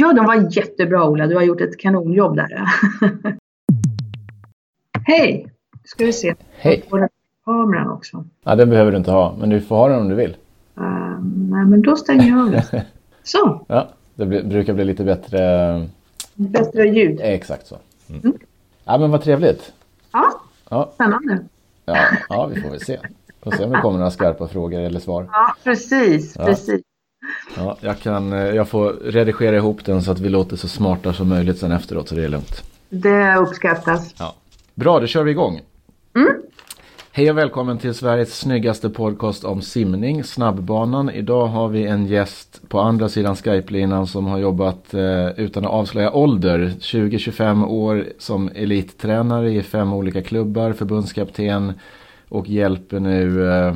Ja, de var jättebra Ola. Du har gjort ett kanonjobb där. Hej! Ska vi se. Hej! Kameran också. Ja, den behöver du inte ha, men du får ha den om du vill. Uh, nej, men då stänger jag av det. Så. Ja, det blir, brukar bli lite bättre... Bättre ljud. Exakt så. Mm. Mm. Ja, men vad trevligt. Ja, ja. spännande. Ja, ja, vi får väl se. Får se om det kommer några skarpa frågor eller svar. Ja, precis, ja. precis. Ja, jag, kan, eh, jag får redigera ihop den så att vi låter så smarta som möjligt sen efteråt så det är lugnt. Det uppskattas. Ja. Bra, då kör vi igång. Mm. Hej och välkommen till Sveriges snyggaste podcast om simning, Snabbbanan. Idag har vi en gäst på andra sidan Skype-linan som har jobbat eh, utan att avslöja ålder. 20-25 år som elittränare i fem olika klubbar, förbundskapten och hjälper nu eh,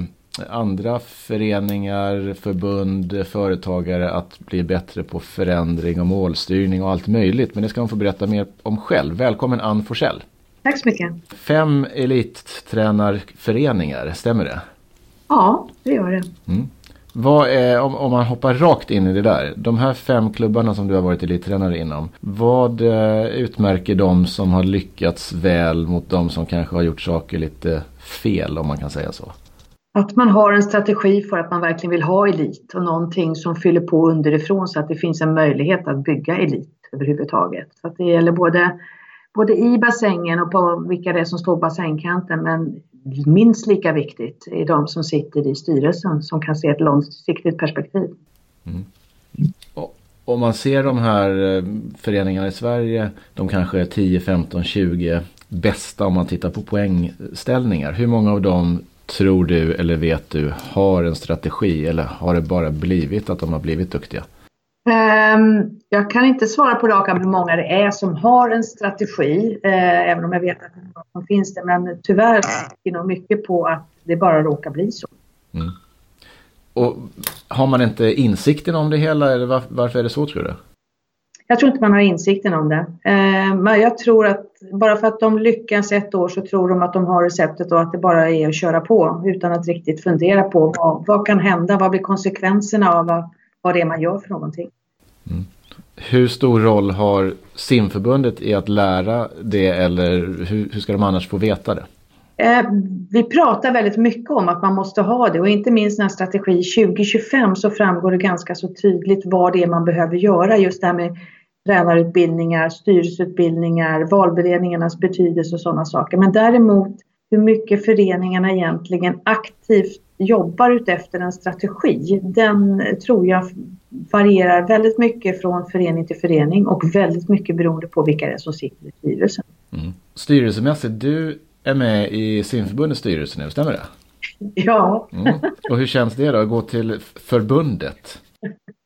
andra föreningar, förbund, företagare att bli bättre på förändring och målstyrning och allt möjligt. Men det ska hon få berätta mer om själv. Välkommen Ann Forsell. Tack så mycket. Fem elittränarföreningar, stämmer det? Ja, det gör det. Mm. Är, om, om, man hoppar rakt in i det där, de här fem klubbarna som du har varit elittränare inom. Vad eh, utmärker de som har lyckats väl mot de som kanske har gjort saker lite fel om man kan säga så? Att man har en strategi för att man verkligen vill ha elit och någonting som fyller på underifrån så att det finns en möjlighet att bygga elit överhuvudtaget. Så att det gäller både, både i bassängen och på vilka det är som står på bassängkanten men minst lika viktigt är de som sitter i styrelsen som kan se ett långsiktigt perspektiv. Mm. Om man ser de här eh, föreningarna i Sverige, de kanske är 10, 15, 20 bästa om man tittar på poängställningar. Hur många av dem tror du eller vet du har en strategi eller har det bara blivit att de har blivit duktiga? Um, jag kan inte svara på raka hur många det är som har en strategi, uh, även om jag vet att det finns det. Men tyvärr är nog mycket på att det bara råkar bli så. Mm. Och har man inte insikten om det hela eller var, varför är det så tror du? Jag tror inte man har insikten om det. Eh, men jag tror att bara för att de lyckas ett år så tror de att de har receptet och att det bara är att köra på utan att riktigt fundera på vad, vad kan hända, vad blir konsekvenserna av vad, vad det är man gör för någonting. Mm. Hur stor roll har simförbundet i att lära det eller hur, hur ska de annars få veta det? Eh, vi pratar väldigt mycket om att man måste ha det och inte minst när strategi 2025 så framgår det ganska så tydligt vad det är man behöver göra just det här med tränarutbildningar, styrelseutbildningar, valberedningarnas betydelse och sådana saker. Men däremot hur mycket föreningarna egentligen aktivt jobbar utefter en strategi, den tror jag varierar väldigt mycket från förening till förening och väldigt mycket beroende på vilka det är som sitter i styrelsen. Mm. Styrelsemässigt, du är med i simförbundets styrelse nu, stämmer det? Ja. Mm. Och hur känns det då att gå till förbundet?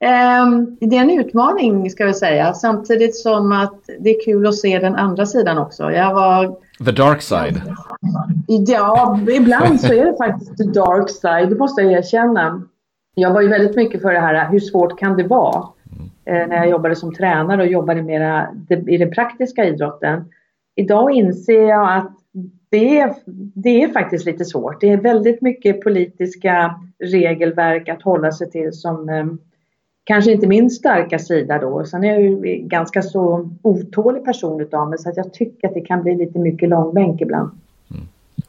Um, det är en utmaning ska vi säga, samtidigt som att det är kul att se den andra sidan också. Jag var... The dark side? Ja, ibland så är det faktiskt the dark side, det måste jag erkänna. Jag var ju väldigt mycket för det här, hur svårt kan det vara? Mm. Eh, när jag jobbade som tränare och jobbade mera i den praktiska idrotten idag inser jag att det är, det är faktiskt lite svårt. Det är väldigt mycket politiska regelverk att hålla sig till som eh, kanske inte min starka sida då. Sen är jag ju ganska så otålig person utav mig så att jag tycker att det kan bli lite mycket långbänk ibland. Mm.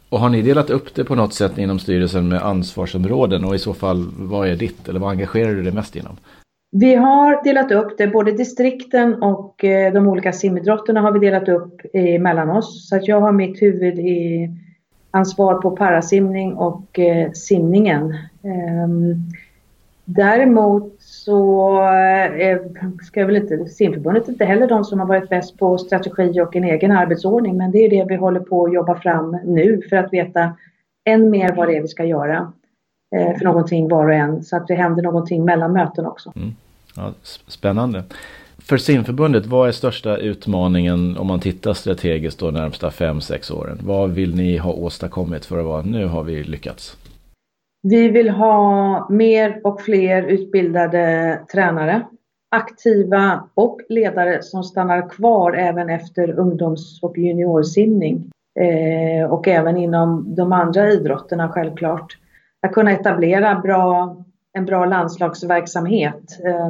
Och har ni delat upp det på något sätt inom styrelsen med ansvarsområden och i så fall vad är ditt eller vad engagerar du dig mest inom? Vi har delat upp det, både distrikten och eh, de olika simidrotterna har vi delat upp mellan oss. Så att jag har mitt huvud i ansvar på parasimning och eh, simningen. Däremot så eh, ska jag väl inte, simförbundet inte heller de som har varit bäst på strategi och en egen arbetsordning men det är det vi håller på att jobba fram nu för att veta än mer vad det är vi ska göra. Eh, för någonting var och en så att det händer någonting mellan möten också. Mm. Ja, spännande. För simförbundet, vad är största utmaningen om man tittar strategiskt de närmsta 5-6 åren? Vad vill ni ha åstadkommit för att vara, nu har vi lyckats? Vi vill ha mer och fler utbildade tränare, aktiva och ledare som stannar kvar även efter ungdoms och juniorsimning. Eh, och även inom de andra idrotterna självklart att kunna etablera bra en bra landslagsverksamhet eh,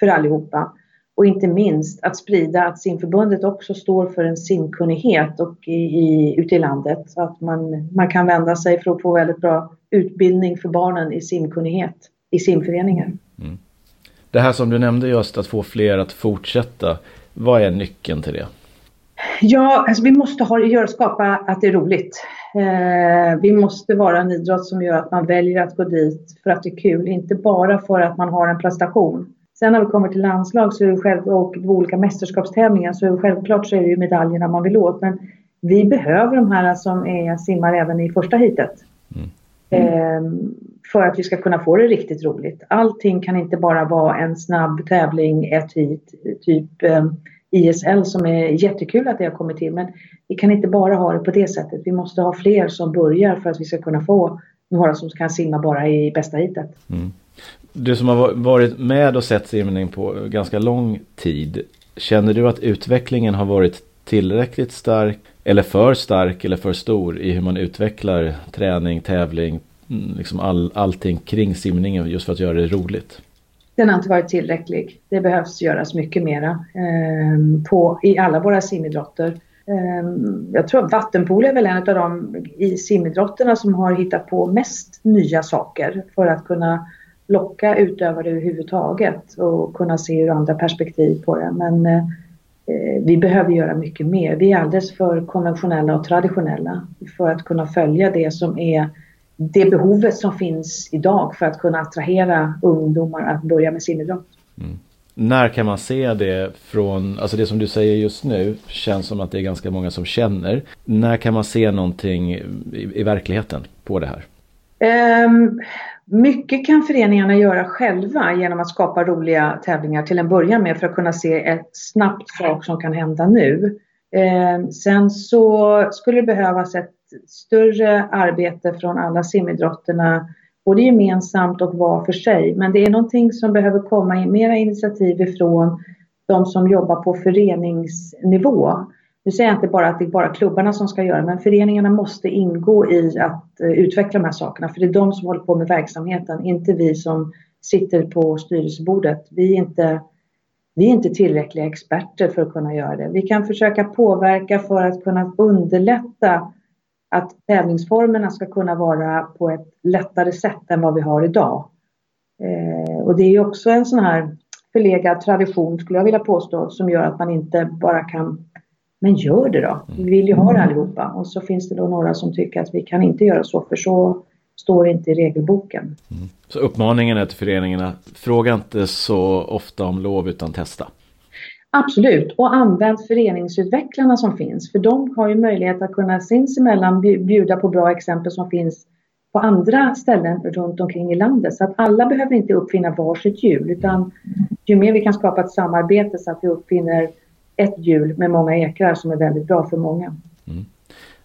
för allihopa. Och inte minst att sprida att simförbundet också står för en simkunnighet och i, i, ute i landet. Så att man, man kan vända sig för att få väldigt bra utbildning för barnen i simkunnighet i simföreningar. Mm. Det här som du nämnde just att få fler att fortsätta. Vad är nyckeln till det? Ja, alltså vi måste ha, göra, skapa att det är roligt. Eh, vi måste vara en idrott som gör att man väljer att gå dit för att det är kul, inte bara för att man har en prestation. Sen när vi kommer till landslag så är det själv, och olika mästerskapstävlingar så är det självklart så är det ju medaljerna man vill åt. Men vi behöver de här som är simmar även i första heatet. Mm. Eh, för att vi ska kunna få det riktigt roligt. Allting kan inte bara vara en snabb tävling, ett hit, typ eh, ISL som är jättekul att det har kommit till. Men vi kan inte bara ha det på det sättet. Vi måste ha fler som börjar för att vi ska kunna få några som kan simma bara i bästa hitet. Mm. Du som har varit med och sett simning på ganska lång tid. Känner du att utvecklingen har varit tillräckligt stark eller för stark eller för stor i hur man utvecklar träning, tävling, mm, liksom all, allting kring simningen just för att göra det roligt? Den har inte varit tillräcklig. Det behövs göras mycket mera eh, på, i alla våra simidrotter. Eh, jag tror att vattenpool är väl en av de i simidrotterna som har hittat på mest nya saker för att kunna locka utövare överhuvudtaget och kunna se ur andra perspektiv på det. Men eh, vi behöver göra mycket mer. Vi är alldeles för konventionella och traditionella för att kunna följa det som är det behovet som finns idag för att kunna attrahera ungdomar att börja med simidrott. Mm. När kan man se det från, alltså det som du säger just nu känns som att det är ganska många som känner. När kan man se någonting i, i verkligheten på det här? Um, mycket kan föreningarna göra själva genom att skapa roliga tävlingar till en början med för att kunna se ett snabbt sak som kan hända nu. Eh, sen så skulle det behövas ett större arbete från alla simidrotterna, både gemensamt och var för sig. Men det är någonting som behöver komma i mera initiativ ifrån de som jobbar på föreningsnivå. Nu säger jag inte bara att det är bara klubbarna som ska göra men föreningarna måste ingå i att eh, utveckla de här sakerna för det är de som håller på med verksamheten, inte vi som sitter på styrelsebordet. Vi är inte, vi är inte tillräckliga experter för att kunna göra det. Vi kan försöka påverka för att kunna underlätta att tävlingsformerna ska kunna vara på ett lättare sätt än vad vi har idag. Eh, och det är också en sån här förlegad tradition skulle jag vilja påstå som gör att man inte bara kan men gör det då. Vi vill ju ha det allihopa. Och så finns det då några som tycker att vi kan inte göra så för så står det inte i regelboken. Mm. Så uppmaningen är till föreningarna, fråga inte så ofta om lov utan testa. Absolut, och använd föreningsutvecklarna som finns för de har ju möjlighet att kunna sinsemellan bjuda på bra exempel som finns på andra ställen runt omkring i landet. Så att alla behöver inte uppfinna varsitt hjul utan ju mer vi kan skapa ett samarbete så att vi uppfinner ett hjul med många ekrar som är väldigt bra för många. Mm.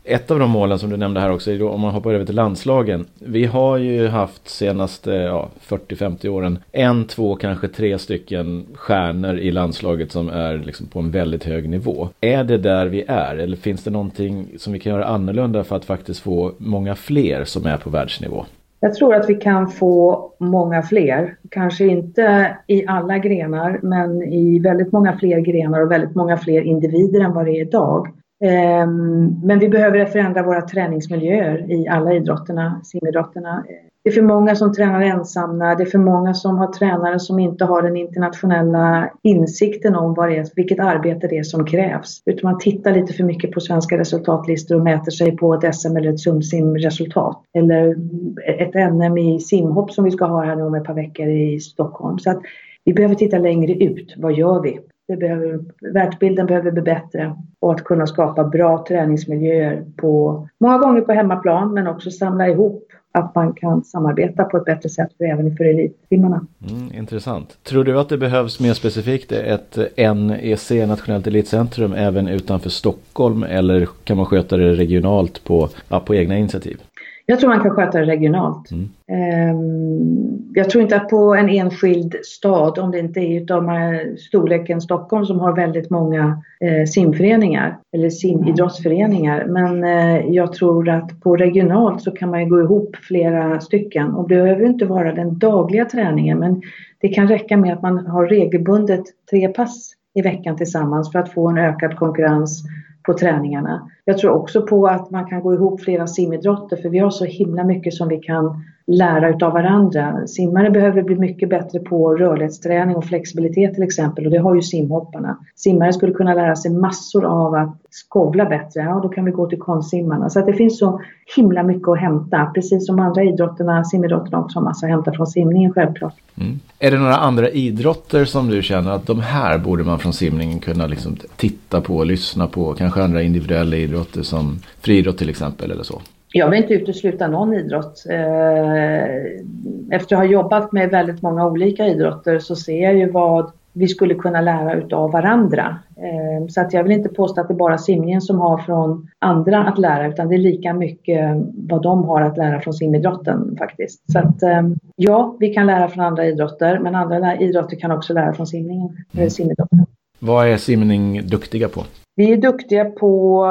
Ett av de målen som du nämnde här också är då om man hoppar över till landslagen. Vi har ju haft senaste ja, 40-50 åren en, två, kanske tre stycken stjärnor i landslaget som är liksom på en väldigt hög nivå. Är det där vi är eller finns det någonting som vi kan göra annorlunda för att faktiskt få många fler som är på världsnivå? Jag tror att vi kan få många fler. Kanske inte i alla grenar, men i väldigt många fler grenar och väldigt många fler individer än vad det är idag. Ehm, men vi behöver förändra våra träningsmiljöer i alla idrotterna, simidrotterna. Det är för många som tränar ensamma, det är för många som har tränare som inte har den internationella insikten om vad det är, vilket arbete det är som krävs. Utan man tittar lite för mycket på svenska resultatlistor och mäter sig på ett SM eller ett SumSim-resultat. Eller ett NM i simhopp som vi ska ha här nu om ett par veckor i Stockholm. Så att vi behöver titta längre ut. Vad gör vi? Det behöver, världsbilden behöver bli bättre och att kunna skapa bra träningsmiljöer på många gånger på hemmaplan men också samla ihop att man kan samarbeta på ett bättre sätt för även för elittimmarna. Mm, intressant. Tror du att det behövs mer specifikt ett NEC, Nationellt Elitcentrum, även utanför Stockholm eller kan man sköta det regionalt på, ja, på egna initiativ? Jag tror man kan sköta det regionalt. Mm. Ehm, jag tror inte att på en enskild stad, om det inte är utav storleken Stockholm som har väldigt många eh, simföreningar eller simidrottsföreningar. Men eh, jag tror att på regionalt så kan man gå ihop flera stycken och det behöver inte vara den dagliga träningen men det kan räcka med att man har regelbundet tre pass i veckan tillsammans för att få en ökad konkurrens på träningarna. Jag tror också på att man kan gå ihop flera simidrotter för vi har så himla mycket som vi kan lära utav varandra. Simmare behöver bli mycket bättre på rörlighetsträning och flexibilitet till exempel och det har ju simhopparna. Simmare skulle kunna lära sig massor av att skovla bättre, ja då kan vi gå till konstsimmarna. Så att det finns så himla mycket att hämta, precis som andra idrotterna, simidrotterna också har massa att hämta från simningen självklart. Mm. Är det några andra idrotter som du känner att de här borde man från simningen kunna liksom titta på, lyssna på, kanske andra individuella idrotter som friidrott till exempel eller så? Jag vill inte utesluta någon idrott. Eh, efter att ha jobbat med väldigt många olika idrotter så ser jag ju vad vi skulle kunna lära utav varandra. Eh, så att jag vill inte påstå att det är bara simningen som har från andra att lära utan det är lika mycket vad de har att lära från simidrotten faktiskt. Så att eh, ja, vi kan lära från andra idrotter men andra idrotter kan också lära från simningen, mm. simidrotten. Vad är simning duktiga på? Vi är duktiga på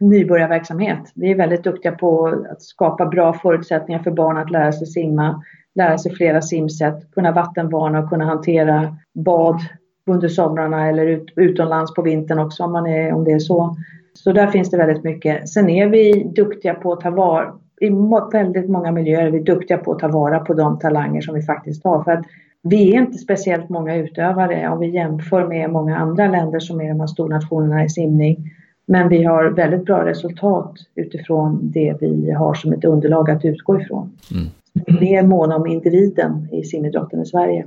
nybörjarverksamhet. Vi är väldigt duktiga på att skapa bra förutsättningar för barn att lära sig simma, lära sig flera simsätt, kunna vattenvarna och kunna hantera bad under somrarna eller ut, utomlands på vintern också om, man är, om det är så. Så där finns det väldigt mycket. Sen är vi duktiga på att ta vara i väldigt många miljöer är vi duktiga på att ta vara på de talanger som vi faktiskt har. För att vi är inte speciellt många utövare om vi jämför med många andra länder som är de här stornationerna i simning. Men vi har väldigt bra resultat utifrån det vi har som ett underlag att utgå ifrån. Mm. Är måna om individen i simidrotten i Sverige.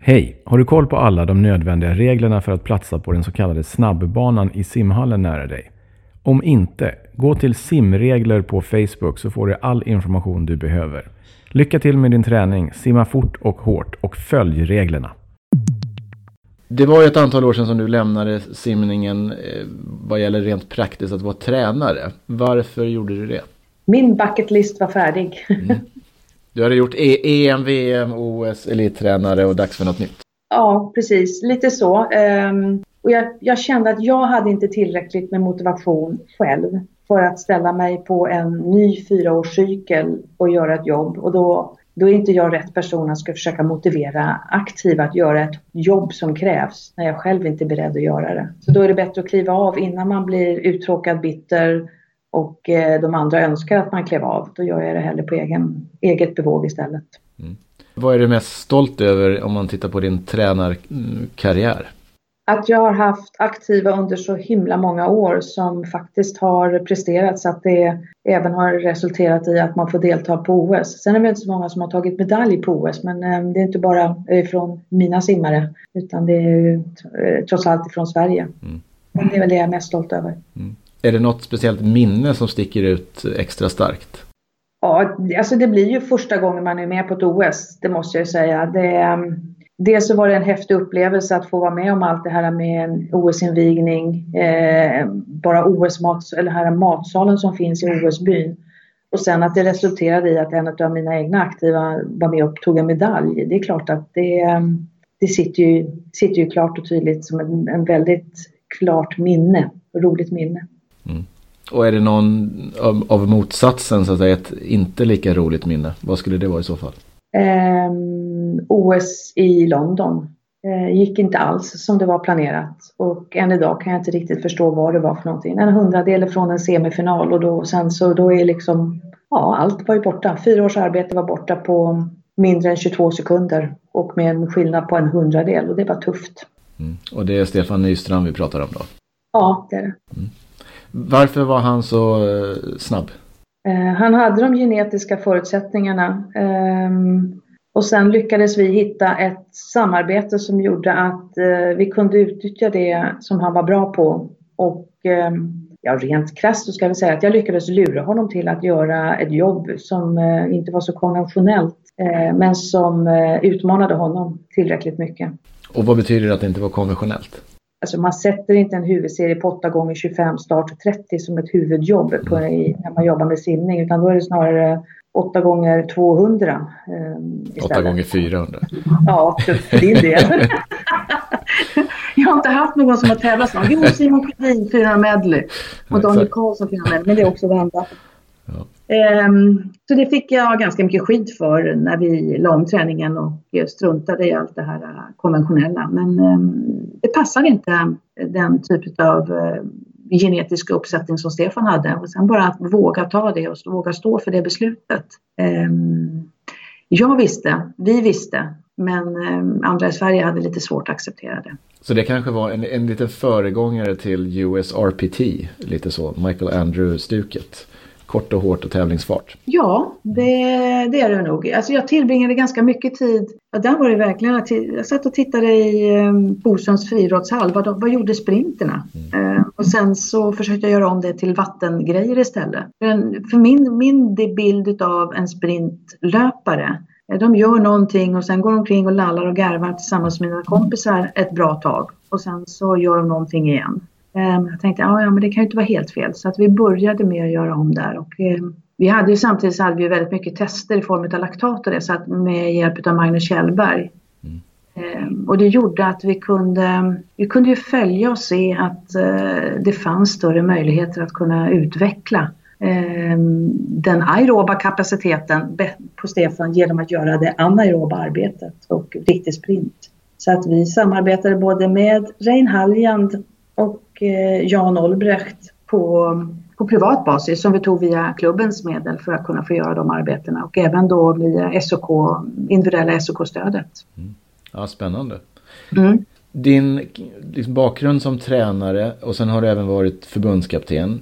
Hej! Har du koll på alla de nödvändiga reglerna för att platsa på den så kallade snabbbanan i simhallen nära dig? Om inte, gå till simregler på Facebook så får du all information du behöver. Lycka till med din träning, simma fort och hårt och följ reglerna. Det var ju ett antal år sedan som du lämnade simningen eh, vad gäller rent praktiskt att vara tränare. Varför gjorde du det? Min bucket list var färdig. Mm. Du hade gjort e EM, VM, OS, elittränare och dags för något nytt. Ja, precis. Lite så. Um, och jag, jag, kände att jag hade inte tillräckligt med motivation själv för att ställa mig på en ny fyraårscykel och göra ett jobb. Och då då är inte jag rätt person att ska försöka motivera aktiva att göra ett jobb som krävs när jag själv inte är beredd att göra det. Så då är det bättre att kliva av innan man blir uttråkad, bitter och eh, de andra önskar att man klev av. Då gör jag det hellre på egen, eget bevåg istället. Mm. Vad är du mest stolt över om man tittar på din tränarkarriär? Att jag har haft aktiva under så himla många år som faktiskt har presterat så att det även har resulterat i att man får delta på OS. Sen är det inte så många som har tagit medalj på OS men eh, det är inte bara från mina simmare utan det är ju eh, trots allt ifrån Sverige. Mm. Det är väl det jag är mest stolt över. Mm. Är det något speciellt minne som sticker ut extra starkt? Ja, alltså det blir ju första gången man är med på ett OS, det måste jag säga. Det, Dels så var det en häftig upplevelse att få vara med om allt det här med en OS-invigning, eh, bara OS-mat, eller här matsalen som finns i OS-byn. Och sen att det resulterade i att en av mina egna aktiva var med och tog en medalj. Det är klart att det, det sitter, ju, sitter ju klart och tydligt som en, en väldigt klart minne, roligt minne. Mm. Och är det någon av, av motsatsen, så att säga, ett inte lika roligt minne? Vad skulle det vara i så fall? Eh, OS i London eh, gick inte alls som det var planerat och än idag kan jag inte riktigt förstå vad det var för någonting. En hundradel från en semifinal och då, sen så då är liksom, ja allt var ju borta. Fyra års arbete var borta på mindre än 22 sekunder och med en skillnad på en hundradel och det var tufft. Mm. Och det är Stefan Nystrand vi pratar om då? Ja, det är det. Mm. Varför var han så eh, snabb? Eh, han hade de genetiska förutsättningarna. Ehm, och sen lyckades vi hitta ett samarbete som gjorde att eh, vi kunde utnyttja det som han var bra på. Och ehm, ja, rent krasst så ska vi säga att jag lyckades lura honom till att göra ett jobb som eh, inte var så konventionellt men som utmanade honom tillräckligt mycket. Och vad betyder det att det inte var konventionellt? Alltså man sätter inte en huvudserie på 8 gånger 25 start 30 som ett huvudjobb på, i, när man jobbar med simning utan då är det snarare 8 gånger 200 eh, 8 gånger 400. Ja, för din del. jag har inte haft någon som har tävlat så. Jo, Simon Sjödin 400 medley och Daniel Karlsson 400 medley, men det är också vända. Ja. Um, så det fick jag ganska mycket skit för när vi la om träningen och struntade i allt det här konventionella. Men um, det passade inte den typ av genetiska uppsättning som Stefan hade. Och sen bara att våga ta det och våga stå för det beslutet. Ehm, jag visste, vi visste, men ehm, andra i Sverige hade lite svårt att acceptera det. Så det kanske var en, en liten föregångare till USRPT, lite så, Michael Andrew-stuket kort och hårt och tävlingsfart? Ja, det, det är det nog. Alltså jag tillbringade ganska mycket tid, ja, där var det verkligen, jag satt och tittade i eh, Bosons friidrottshall, vad, vad gjorde sprinterna? Mm. Eh, och sen så försökte jag göra om det till vattengrejer istället. För, för min, min bild av en sprintlöpare eh, de gör någonting och sen går de omkring och lallar och garvar tillsammans med mina kompisar ett bra tag. Och sen så gör de någonting igen. Ehm, jag tänkte ja, ja, men det kan ju inte vara helt fel. Så att vi började med att göra om där. Och, eh, vi hade ju samtidigt så hade vi väldigt mycket tester i form av laktat och det, så att med hjälp av Magnus Kjellberg. Mm. Eh, och det gjorde att vi kunde, vi kunde ju följa och se att eh, det fanns större möjligheter att kunna utveckla ehm, den aeroba kapaciteten på Stefan genom att göra det anaeroba arbetet och riktig sprint. Så att vi samarbetade både med Rein Halljand och eh, Jan Olbrecht på, på privat basis som vi tog via klubbens medel för att kunna få göra de arbetena och även då via SOK, individuella SOK-stödet. Mm. Ja, spännande. Mm. Din liksom, bakgrund som tränare och sen har du även varit förbundskapten.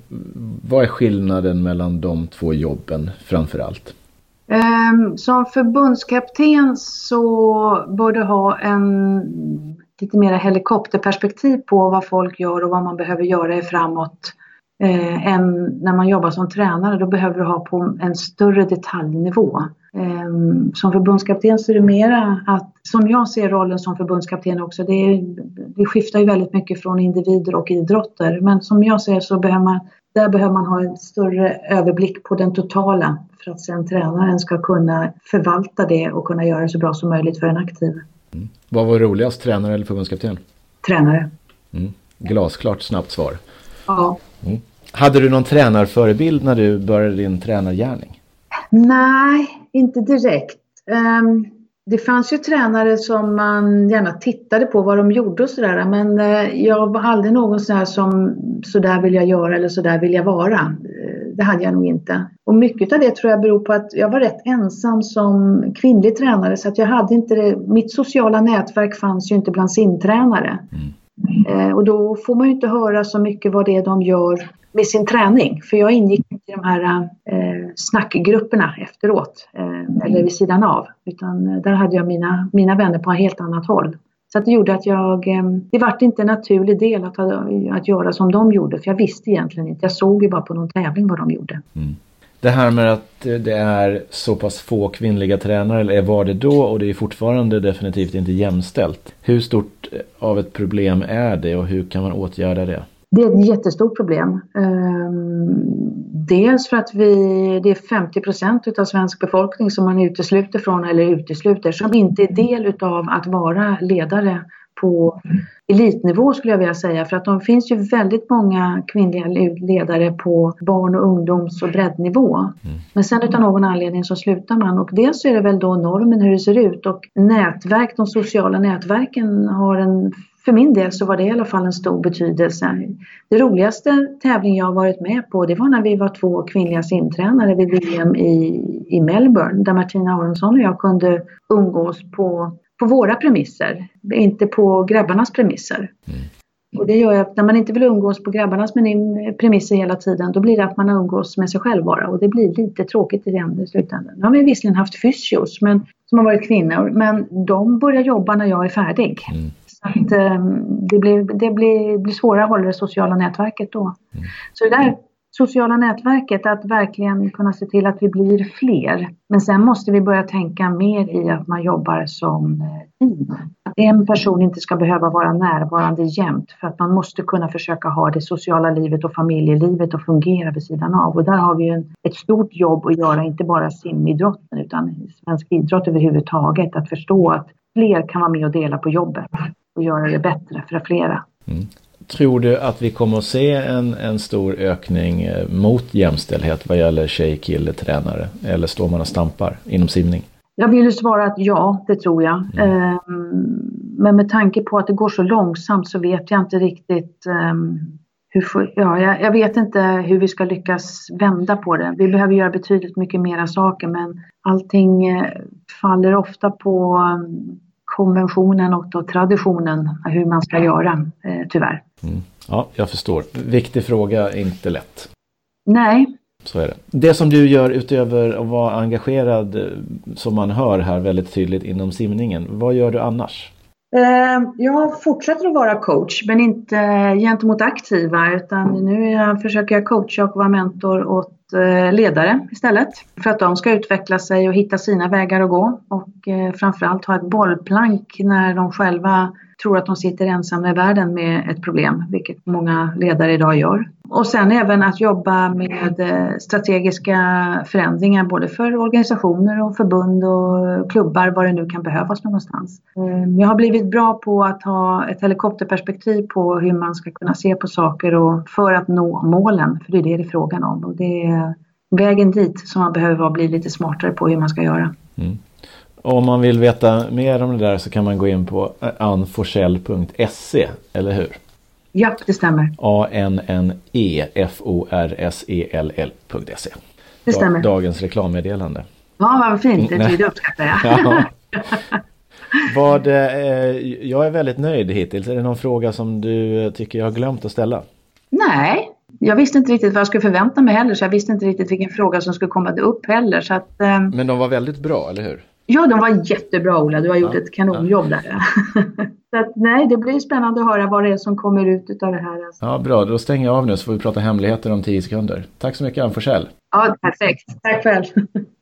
Vad är skillnaden mellan de två jobben framför allt? Um, som förbundskapten så bör du ha en lite mer helikopterperspektiv på vad folk gör och vad man behöver göra framåt eh, än när man jobbar som tränare. Då behöver du ha på en större detaljnivå. Eh, som förbundskapten så är det mera att, som jag ser rollen som förbundskapten också, det, är, det skiftar ju väldigt mycket från individer och idrotter. Men som jag ser så behöver man, där behöver man ha en större överblick på den totala för att sen tränaren ska kunna förvalta det och kunna göra det så bra som möjligt för en aktiv. Mm. Vad var roligast, tränare eller förbundskapten? Tränare. Mm. Glasklart snabbt svar. Ja. Mm. Hade du någon tränarförebild när du började din tränargärning? Nej, inte direkt. Um, det fanns ju tränare som man gärna tittade på vad de gjorde och sådär men uh, jag var aldrig någon sån här som så där vill jag göra eller så där vill jag vara det hade jag nog inte. Och mycket av det tror jag beror på att jag var rätt ensam som kvinnlig tränare så att jag hade inte det, mitt sociala nätverk fanns ju inte bland simtränare. Mm. Eh, och då får man ju inte höra så mycket vad det är de gör med sin träning. För jag ingick inte i de här eh, snackgrupperna efteråt eh, eller vid sidan av. Utan eh, där hade jag mina, mina vänner på ett helt annat håll. Så att det gjorde att jag, eh, det vart inte en naturlig del att, att göra som de gjorde. För jag visste egentligen inte. Jag såg ju bara på någon tävling vad de gjorde. Mm. Det här med att det är så pass få kvinnliga tränare, eller var det då och det är fortfarande definitivt inte jämställt. Hur stort av ett problem är det och hur kan man åtgärda det? Det är ett jättestort problem. Ehm, dels för att vi, det är 50 procent av svensk befolkning som man utesluter från, eller utesluter, som inte är del utav att vara ledare på elitnivå skulle jag vilja säga. För att de finns ju väldigt många kvinnliga ledare på barn och ungdoms och breddnivå. Mm. Men sen utav någon anledning så slutar man och dels så är det väl då normen hur det ser ut och nätverk, de sociala nätverken har en för min del så var det i alla fall en stor betydelse. Det roligaste tävling jag varit med på det var när vi var två kvinnliga simtränare vid VM i, i Melbourne där Martina Aronsson och jag kunde umgås på, på våra premisser, inte på grabbarnas premisser. Mm. Och det gör att när man inte vill umgås på grabbarnas premisser hela tiden, då blir det att man umgås med sig själv bara och det blir lite tråkigt i slutändan. Nu har vi visserligen haft fysios men, som har varit kvinnor, men de börjar jobba när jag är färdig. Mm. Att, ehm, det blir, det blir, blir svårare att hålla det sociala nätverket då. Mm. Så det där sociala nätverket, att verkligen kunna se till att vi blir fler. Men sen måste vi börja tänka mer i att man jobbar som team. att en person inte ska behöva vara närvarande jämt för att man måste kunna försöka ha det sociala livet och familjelivet att fungera vid sidan av. Och där har vi en, ett stort jobb att göra, inte bara simidrotten utan svensk idrott överhuvudtaget. Att förstå att fler kan vara med och dela på jobbet och göra det bättre för flera. Mm. Tror du att vi kommer att se en, en stor ökning eh, mot jämställdhet vad gäller tjej-kille-tränare? Eller står man och stampar inom simning? Jag vill ju svara att ja, det tror jag. Mm. Um, men med tanke på att det går så långsamt så vet jag inte riktigt um, hur, ja, jag, vet inte hur vi ska lyckas vända på det. Vi behöver göra betydligt mycket mera saker men allting eh, faller ofta på um, konventionen och då traditionen hur man ska göra, eh, tyvärr. Mm. Ja, jag förstår. Viktig fråga, inte lätt. Nej. Så är det. Det som du gör utöver att vara engagerad, eh, som man hör här väldigt tydligt inom simningen, vad gör du annars? Eh, jag fortsätter att vara coach, men inte gentemot aktiva utan nu försöker jag coacha och vara mentor åt eh, ledare istället. För att de ska utveckla sig och hitta sina vägar att gå. Och eh, framförallt ha ett bollplank när de själva tror att de sitter ensamma i världen med ett problem, vilket många ledare idag gör. Och sen även att jobba med eh, strategiska förändringar både för organisationer och förbund och klubbar, vad det nu kan behövas någonstans. Ehm, jag har blivit bra på att ha ett helikopterperspektiv på hur man ska kunna se på saker och för att nå målen, för det är det det är frågan om. Och det är vägen dit som man behöver bli lite smartare på hur man ska göra. Mm. Om man vill veta mer om det där så kan man gå in på anforsell.se, eller hur? Ja, det stämmer. A-N-N-E-F-O-R-S-E-L-L.se. Det stämmer. Dagens reklammeddelande. Ja, vad fint. Det, det uppskattar jag. ja. Vad, eh, jag är väldigt nöjd hittills. Är det någon fråga som du tycker jag har glömt att ställa? Nej, jag visste inte riktigt vad jag skulle förvänta mig heller så jag visste inte riktigt vilken fråga som skulle komma upp heller. Så att, eh... Men de var väldigt bra, eller hur? Ja, de var jättebra Ola. Du har gjort ja, ett kanonjobb ja. där. så att, nej, det blir spännande att höra vad det är som kommer ut av det här. Alltså. Ja, bra. Då stänger jag av nu så får vi prata hemligheter om tio sekunder. Tack så mycket Ann Forsell. Ja, perfekt. Tack själv.